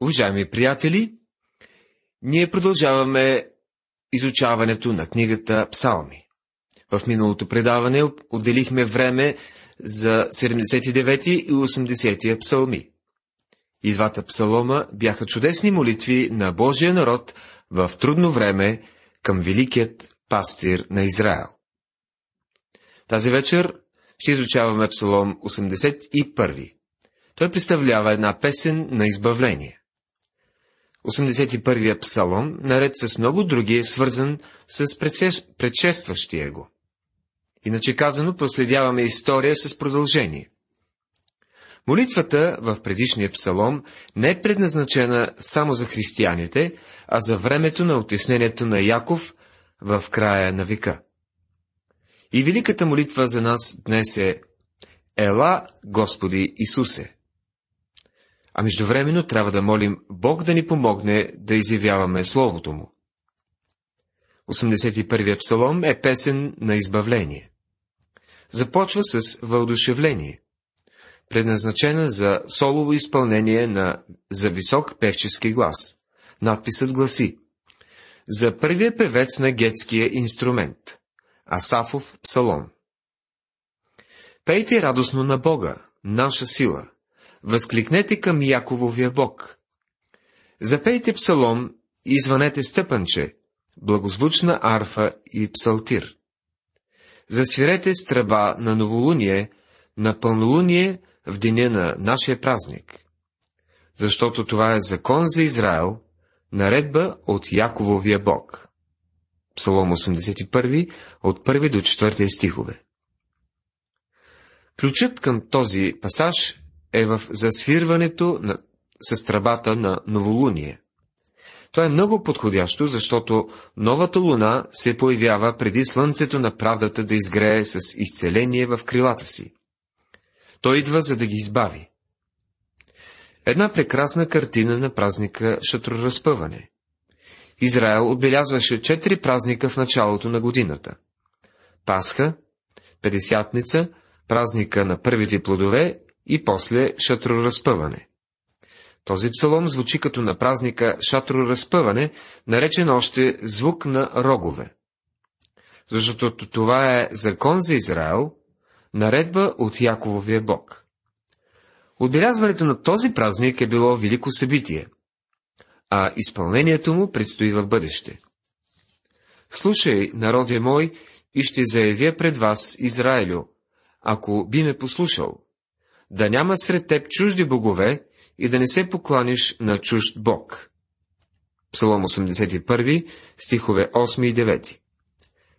Уважаеми приятели, ние продължаваме изучаването на книгата Псалми. В миналото предаване отделихме време за 79 и 80 псалми. И двата псалома бяха чудесни молитви на Божия народ в трудно време към великият пастир на Израел. Тази вечер ще изучаваме псалом 81. Той представлява една песен на избавление. 81-я псалом, наред с много други, е свързан с предшестващия го. Иначе казано, проследяваме история с продължение. Молитвата в предишния псалом не е предназначена само за християните, а за времето на отеснението на Яков в края на века. И великата молитва за нас днес е Ела, Господи Исусе! А междувременно трябва да молим Бог да ни помогне да изявяваме Словото Му. 81-я псалом е песен на избавление. Започва с въодушевление, предназначена за солово изпълнение на, за висок певчески глас. Надписът гласи За първия певец на гетския инструмент – Асафов псалом. Пейте радостно на Бога, наша сила – възкликнете към Якововия Бог. Запейте псалом и звънете стъпанче, благозвучна арфа и псалтир. Засвирете страба на новолуние, на пълнолуние в деня на нашия празник. Защото това е закон за Израел, наредба от Якововия Бог. Псалом 81, от 1 до 4 стихове. Ключът към този пасаж е в засвирването на, с тръбата на новолуние. То е много подходящо, защото новата луна се появява преди слънцето на правдата да изгрее с изцеление в крилата си. Той идва, за да ги избави. Една прекрасна картина на празника Шатроразпъване. Израел отбелязваше четири празника в началото на годината. Пасха, Педесятница, празника на първите плодове и после шатроразпъване. Този псалом звучи като на празника шатроразпъване, наречен още звук на рогове. Защото това е закон за Израел, наредба от Якововия Бог. Отбелязването на този празник е било велико събитие, а изпълнението му предстои в бъдеще. Слушай, народе мой, и ще заявя пред вас, Израилю, ако би ме послушал да няма сред теб чужди богове и да не се покланиш на чужд бог. Псалом 81, стихове 8 и 9.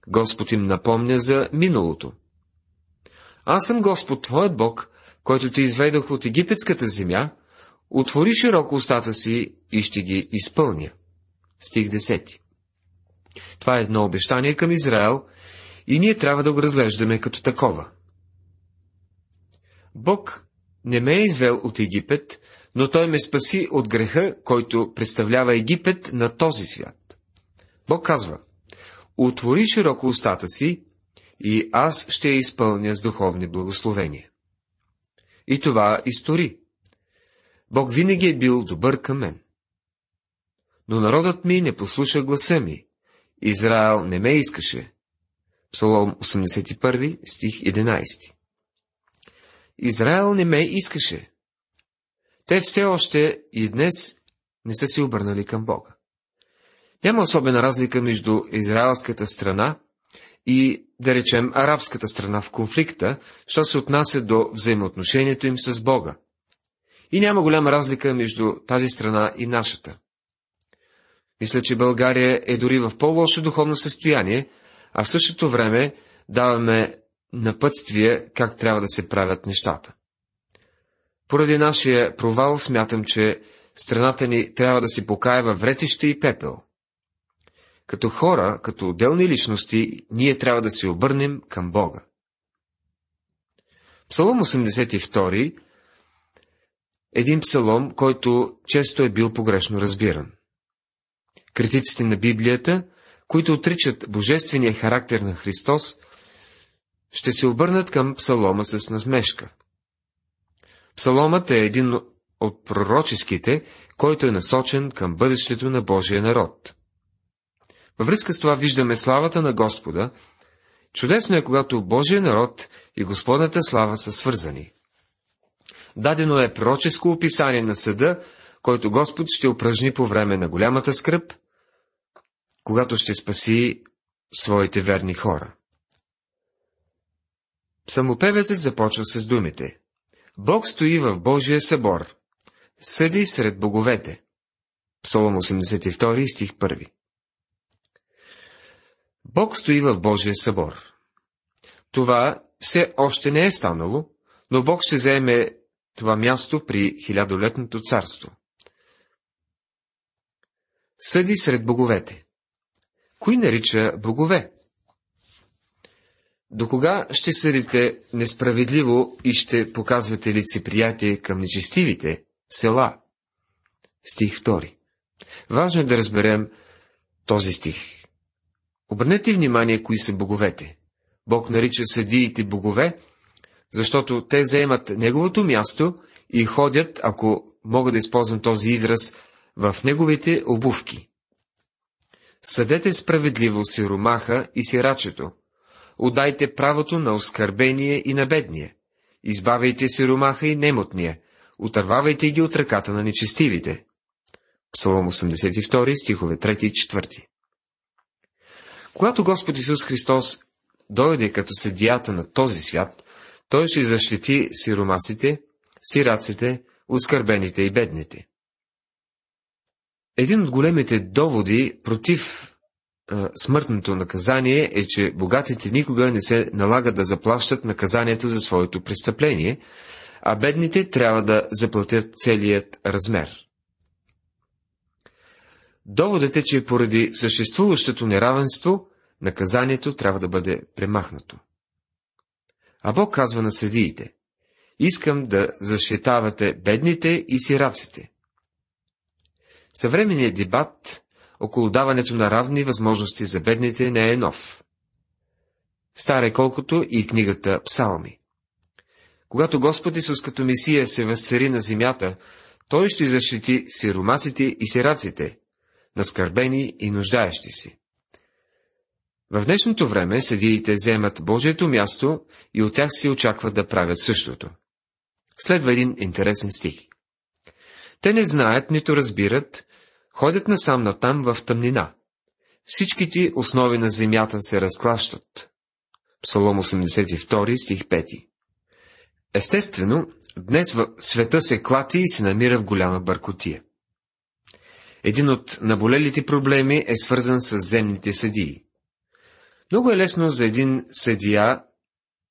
Господ им напомня за миналото. Аз съм Господ, твоят Бог, който те изведох от египетската земя, отвори широко устата си и ще ги изпълня. Стих 10. Това е едно обещание към Израел и ние трябва да го разглеждаме като такова. Бог не ме е извел от Египет, но Той ме спаси от греха, който представлява Египет на този свят. Бог казва, отвори широко устата си и аз ще я изпълня с духовни благословения. И това истори. Бог винаги е бил добър към мен. Но народът ми не послуша гласа ми. Израел не ме искаше. Псалом 81, стих 11. Израел не ме искаше. Те все още и днес не са се обърнали към Бога. Няма особена разлика между израелската страна и, да речем, арабската страна в конфликта, що се отнася до взаимоотношението им с Бога. И няма голяма разлика между тази страна и нашата. Мисля, че България е дори в по-лошо духовно състояние, а в същото време даваме напътствие как трябва да се правят нещата. Поради нашия провал смятам, че страната ни трябва да се покая във вретище и пепел. Като хора, като отделни личности, ние трябва да се обърнем към Бога. Псалом 82 един псалом, който често е бил погрешно разбиран. Критиците на Библията, които отричат божествения характер на Христос, ще се обърнат към псалома с насмешка. Псаломът е един от пророческите, който е насочен към бъдещето на Божия народ. Във връзка с това виждаме славата на Господа. Чудесно е, когато Божия народ и Господната слава са свързани. Дадено е пророческо описание на съда, който Господ ще упражни по време на голямата скръп, когато ще спаси своите верни хора. Самопевецът започва с думите. Бог стои в Божия събор. Съди сред боговете. Псалом 82, стих 1. Бог стои в Божия събор. Това все още не е станало, но Бог ще заеме това място при хилядолетното царство. Съди сред боговете. Кои нарича богове? До кога ще съдите несправедливо и ще показвате лицеприятие към нечестивите села? Стих 2. Важно е да разберем този стих. Обърнете внимание, кои са боговете. Бог нарича съдиите богове, защото те заемат неговото място и ходят, ако мога да използвам този израз, в неговите обувки. Съдете справедливо сиромаха и сирачето. Отдайте правото на оскърбение и на бедния. Избавяйте сиромаха и немотния. Отървавайте ги от ръката на нечестивите. Псалом 82, стихове 3 и 4. Когато Господ Исус Христос дойде като съдията на този свят, той ще защити сиромасите, сираците, оскърбените и бедните. Един от големите доводи против смъртното наказание е, че богатите никога не се налагат да заплащат наказанието за своето престъпление, а бедните трябва да заплатят целият размер. Доводът е, че поради съществуващото неравенство, наказанието трябва да бъде премахнато. А Бог казва на съдиите, искам да защитавате бедните и сираците. Съвременният дебат около даването на равни възможности за бедните не е нов. Стар е колкото и книгата Псалми. Когато Господ Исус като Месия се възцари на земята, Той ще защити сиромасите и сираците, наскърбени и нуждаещи си. В днешното време съдиите вземат Божието място и от тях се очакват да правят същото. Следва един интересен стих. Те не знаят, нито разбират, ходят насам натам в тъмнина. Всичките основи на земята се разклащат. Псалом 82, стих 5. Естествено, днес в света се клати и се намира в голяма бъркотия. Един от наболелите проблеми е свързан с земните съдии. Много е лесно за един съдия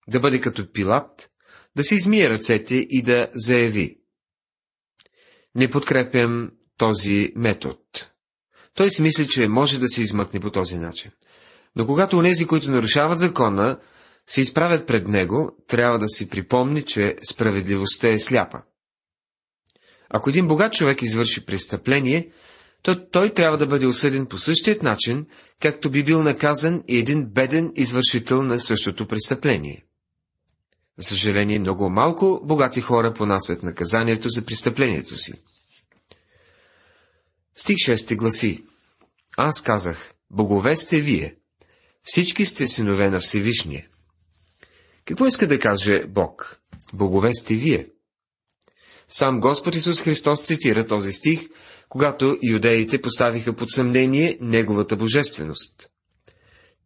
да бъде като пилат, да се измие ръцете и да заяви. Не подкрепям този метод. Той си мисли, че може да се измъкне по този начин. Но когато онези, които нарушават закона, се изправят пред него, трябва да си припомни, че справедливостта е сляпа. Ако един богат човек извърши престъпление, то той трябва да бъде осъден по същият начин, както би бил наказан и един беден извършител на същото престъпление. За съжаление, много малко богати хора понасят наказанието за престъплението си. Стих 6 гласи Аз казах, богове сте вие, всички сте синове на Всевишния. Какво иска да каже Бог? Богове сте вие. Сам Господ Исус Христос цитира този стих, когато юдеите поставиха под съмнение Неговата божественост.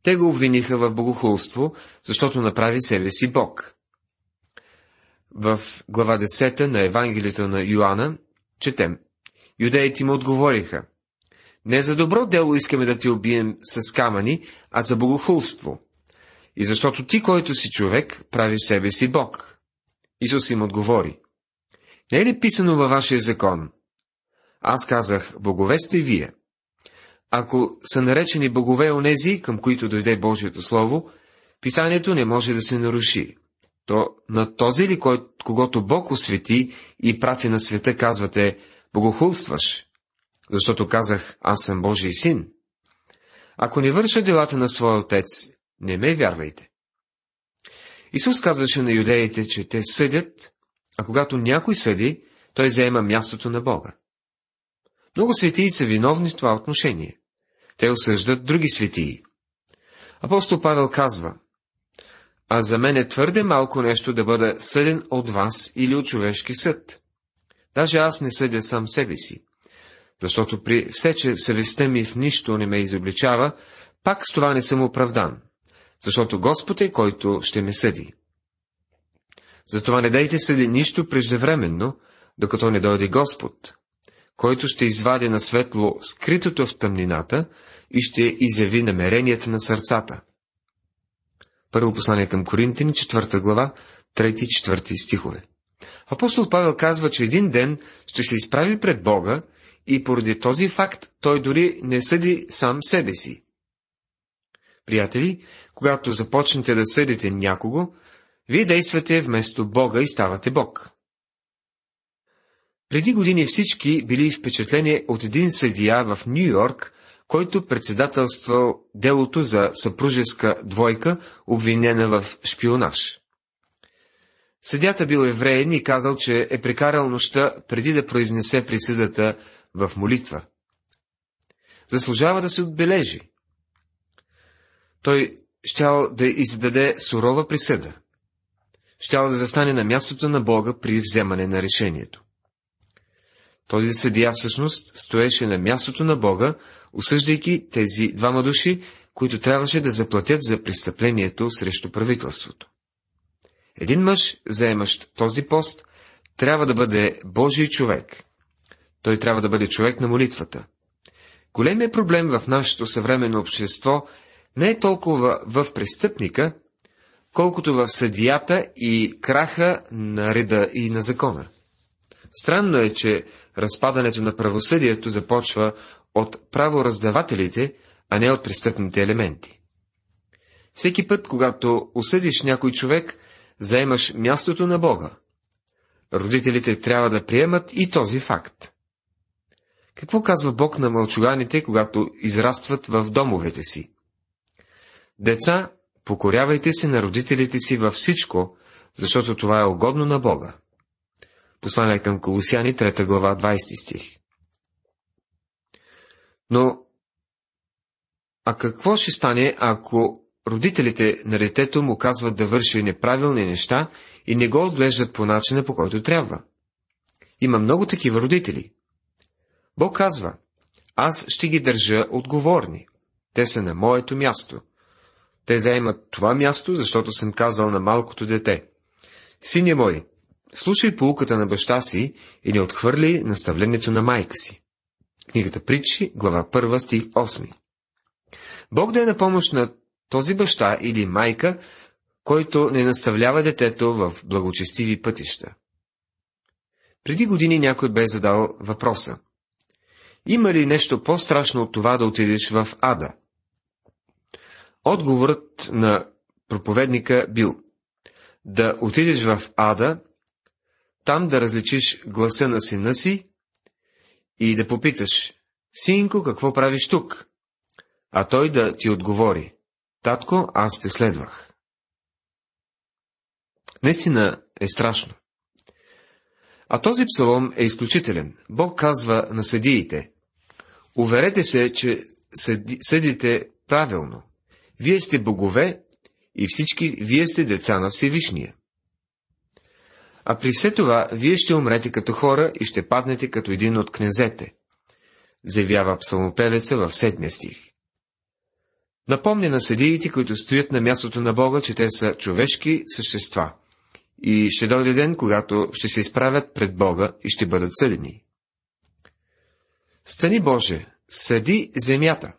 Те го обвиниха в богохулство, защото направи себе си Бог. В глава 10 на Евангелието на Йоанна четем. Юдеите му отговориха. Не за добро дело искаме да ти убием с камъни, а за богохулство. И защото ти, който си човек, правиш себе си Бог. Исус им отговори. Не е ли писано във вашия закон? Аз казах, богове сте вие. Ако са наречени богове онези, към които дойде Божието Слово, писанието не може да се наруши. То на този ли, кой, когато Бог освети и прати на света, казвате, богохулстваш, защото казах, аз съм Божий син. Ако не върша делата на своя отец, не ме вярвайте. Исус казваше на юдеите, че те съдят, а когато някой съди, той заема мястото на Бога. Много светии са виновни в това отношение. Те осъждат други светии. Апостол Павел казва, а за мен е твърде малко нещо да бъда съден от вас или от човешки съд. Даже аз не съдя сам себе си, защото при все, че съвестта ми в нищо не ме изобличава, пак с това не съм оправдан, защото Господ е, който ще ме съди. Затова не дайте съди нищо преждевременно, докато не дойде Господ, който ще извади на светло скритото в тъмнината и ще изяви намеренията на сърцата. Първо послание към Коринтини, четвърта глава, трети и четвърти стихове. Апостол Павел казва, че един ден ще се изправи пред Бога и поради този факт той дори не съди сам себе си. Приятели, когато започнете да съдите някого, вие действате вместо Бога и ставате Бог. Преди години всички били впечатлени от един съдия в Нью Йорк, който председателствал делото за съпружеска двойка, обвинена в шпионаж. Съдята бил евреен и казал, че е прекарал нощта преди да произнесе присъдата в молитва. Заслужава да се отбележи. Той щял да издаде сурова присъда. Щял да застане на мястото на Бога при вземане на решението. Този съдия всъщност стоеше на мястото на Бога, осъждайки тези двама души, които трябваше да заплатят за престъплението срещу правителството. Един мъж, заемащ този пост, трябва да бъде Божий човек. Той трябва да бъде човек на молитвата. Големият проблем в нашето съвременно общество не е толкова в престъпника, колкото в съдията и краха на реда и на закона. Странно е, че разпадането на правосъдието започва от правораздавателите, а не от престъпните елементи. Всеки път, когато осъдиш някой човек, заемаш мястото на Бога. Родителите трябва да приемат и този факт. Какво казва Бог на мълчуганите, когато израстват в домовете си? Деца, покорявайте се на родителите си във всичко, защото това е угодно на Бога. Послание към Колосяни, 3 глава, 20 стих. Но, а какво ще стане, ако родителите на детето му казват да върши неправилни неща и не го отглеждат по начина, по който трябва? Има много такива родители. Бог казва, аз ще ги държа отговорни. Те са на моето място. Те заемат това място, защото съм казал на малкото дете. Синя мой, слушай полуката на баща си и не отхвърли наставлението на майка си. Книгата Притчи, глава 1, стих 8. Бог да е на помощ на този баща или майка, който не наставлява детето в благочестиви пътища. Преди години някой бе задал въпроса. Има ли нещо по-страшно от това да отидеш в ада? Отговорът на проповедника бил да отидеш в ада, там да различиш гласа на сина си и да попиташ, синко, какво правиш тук? А той да ти отговори, татко, аз те следвах. Наистина е страшно. А този псалом е изключителен. Бог казва на съдиите, уверете се, че съдите правилно. Вие сте богове и всички вие сте деца на Всевишния. А при все това, вие ще умрете като хора и ще паднете като един от князете, заявява псалмопевеца в седмия стих. Напомня на съдиите, които стоят на мястото на Бога, че те са човешки същества и ще дойде ден, когато ще се изправят пред Бога и ще бъдат съдени. Стани Боже, съди земята,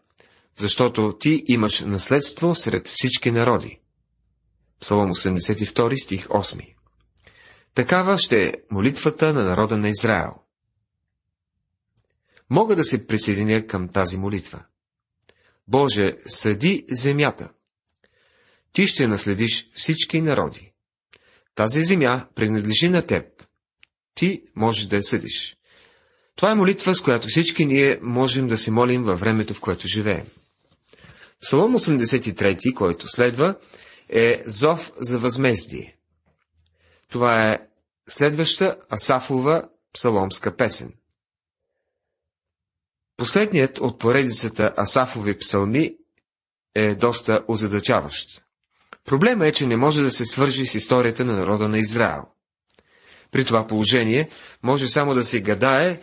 защото ти имаш наследство сред всички народи. Псалом 82, стих 8 Такава ще е молитвата на народа на Израел. Мога да се присъединя към тази молитва. Боже, съди земята. Ти ще наследиш всички народи. Тази земя принадлежи на теб. Ти можеш да я съдиш. Това е молитва, с която всички ние можем да се молим във времето, в което живеем. Псалом 83, който следва, е зов за възмездие. Това е следваща Асафова псаломска песен. Последният от поредицата Асафови псалми е доста озадачаващ. Проблема е, че не може да се свържи с историята на народа на Израел. При това положение може само да се гадае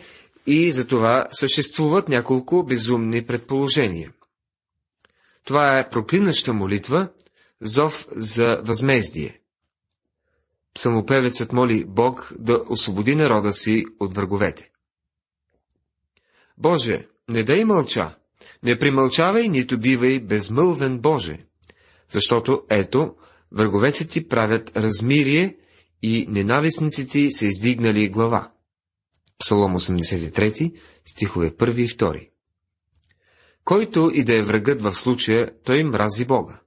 и за това съществуват няколко безумни предположения. Това е проклинаща молитва, зов за възмездие. Псалмопевецът моли Бог да освободи народа си от враговете. Боже, не дай мълча, не примълчавай, нито бивай безмълвен Боже, защото ето, враговете ти правят размирие и ненавистниците са издигнали глава. Псалом 83, стихове 1 и 2. Който и да е врагът в случая, той мрази Бога.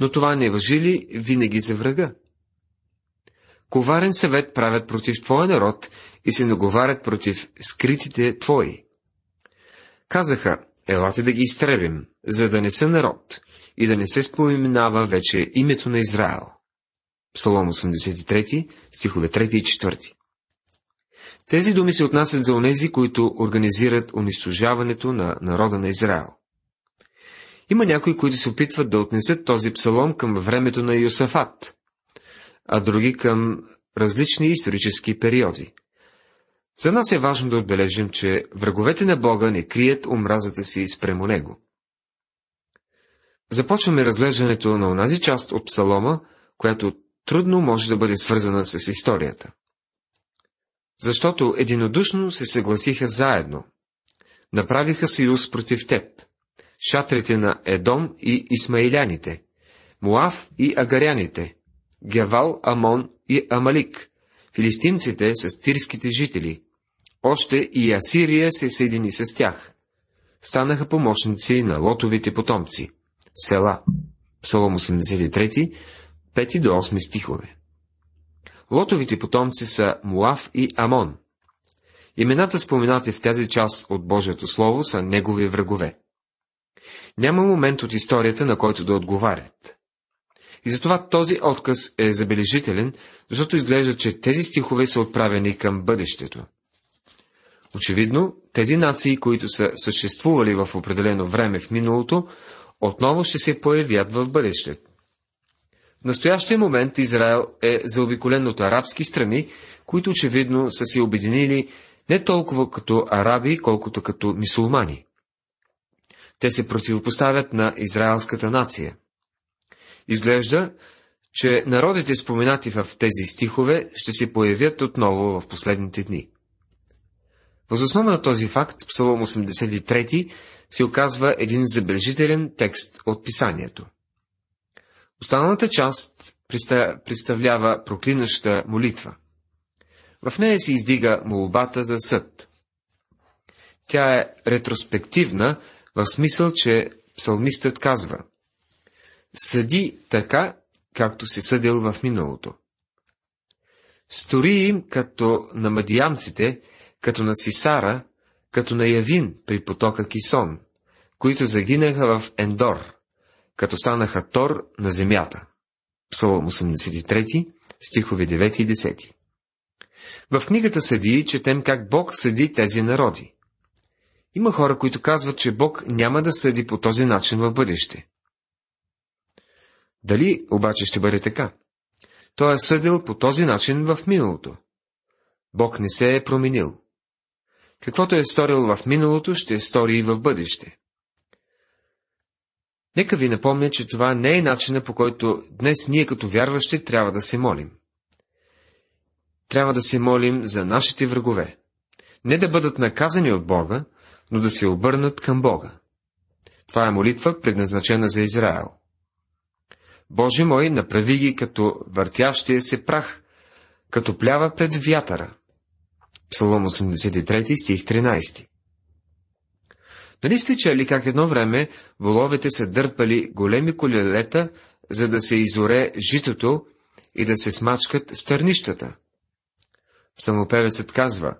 Но това не въжи ли винаги за врага? Коварен съвет правят против твоя народ и се наговарят против скритите твои. Казаха, елате да ги изтребим, за да не са народ и да не се споменава вече името на Израел. Псалом 83, стихове 3 и 4. Тези думи се отнасят за онези, които организират унищожаването на народа на Израел. Има някои, които се опитват да отнесат този псалом към времето на Йосафат, а други към различни исторически периоди. За нас е важно да отбележим, че враговете на Бога не крият омразата си спремо Него. Започваме разглеждането на онази част от псалома, която трудно може да бъде свързана с историята. Защото единодушно се съгласиха заедно. Направиха съюз против теб. Шатрите на Едом и Исмаиляните, Муав и Агаряните, Гевал, Амон и Амалик, филистимците с тирските жители. Още и Асирия се съедини с тях. Станаха помощници на лотовите потомци. Села. Псалом 83, 5 до 8 стихове. Лотовите потомци са Муав и Амон. Имената споменати в тази част от Божието Слово са негови врагове. Няма момент от историята, на който да отговарят. И затова този отказ е забележителен, защото изглежда, че тези стихове са отправени към бъдещето. Очевидно, тези нации, които са съществували в определено време в миналото, отново ще се появят в бъдещето. В настоящия момент Израел е заобиколен от арабски страни, които очевидно са се обединили не толкова като араби, колкото като мисулмани. Те се противопоставят на израелската нация. Изглежда, че народите споменати в тези стихове ще се появят отново в последните дни. Възоснова на този факт, Псалом 83 се оказва един забележителен текст от писанието. Останалата част представлява проклинаща молитва. В нея се издига молбата за съд. Тя е ретроспективна, в смисъл, че псалмистът казва Съди така, както си съдил в миналото. Стори им като на мадиямците, като на Сисара, като на Явин при потока Кисон, които загинаха в Ендор, като станаха Тор на земята. Псалом 83, стихове 9 и 10. В книгата съди четем как Бог съди тези народи. Има хора, които казват, че Бог няма да съди по този начин в бъдеще. Дали обаче ще бъде така? Той е съдил по този начин в миналото. Бог не се е променил. Каквото е сторил в миналото, ще стори и в бъдеще. Нека ви напомня, че това не е начина по който днес ние като вярващи трябва да се молим. Трябва да се молим за нашите врагове. Не да бъдат наказани от Бога, но да се обърнат към Бога. Това е молитва, предназначена за Израел. Боже мой, направи ги като въртящия се прах, като плява пред вятъра. Псалом 83, стих 13. Нали сте чели как едно време воловете са дърпали големи колелета, за да се изоре житото и да се смачкат стърнищата? Самопевецът казва,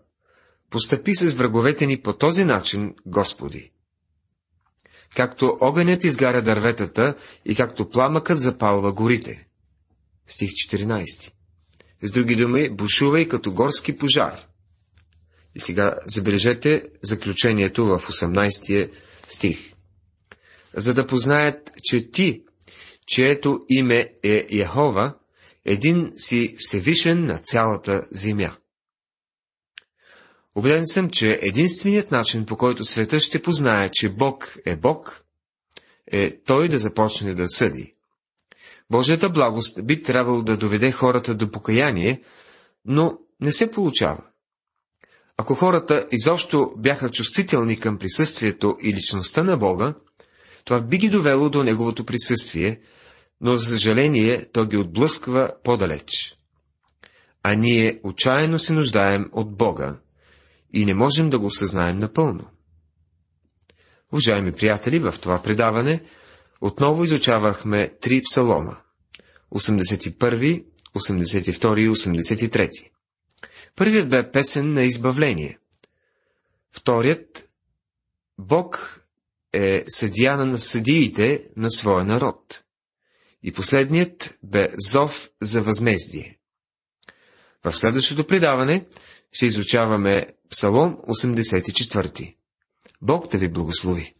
Постъпи с враговете ни по този начин, Господи. Както огънят изгаря дърветата и както пламъкът запалва горите. Стих 14. С други думи, бушувай като горски пожар. И сега забележете заключението в 18 стих. За да познаят, че ти, чието име е Яхова, един си всевишен на цялата земя. Убеден съм, че единственият начин, по който света ще познае, че Бог е Бог, е Той да започне да съди. Божията благост би трябвало да доведе хората до покаяние, но не се получава. Ако хората изобщо бяха чувствителни към присъствието и личността на Бога, това би ги довело до Неговото присъствие, но за съжаление то ги отблъсква по-далеч. А ние отчаяно се нуждаем от Бога и не можем да го осъзнаем напълно. Уважаеми приятели, в това предаване отново изучавахме три псалома. 81, 82 и 83. Първият бе песен на избавление. Вторият Бог е съдия на съдиите на своя народ. И последният бе зов за възмездие. В следващото предаване ще изучаваме Псалом 84. Бог да ви благослови!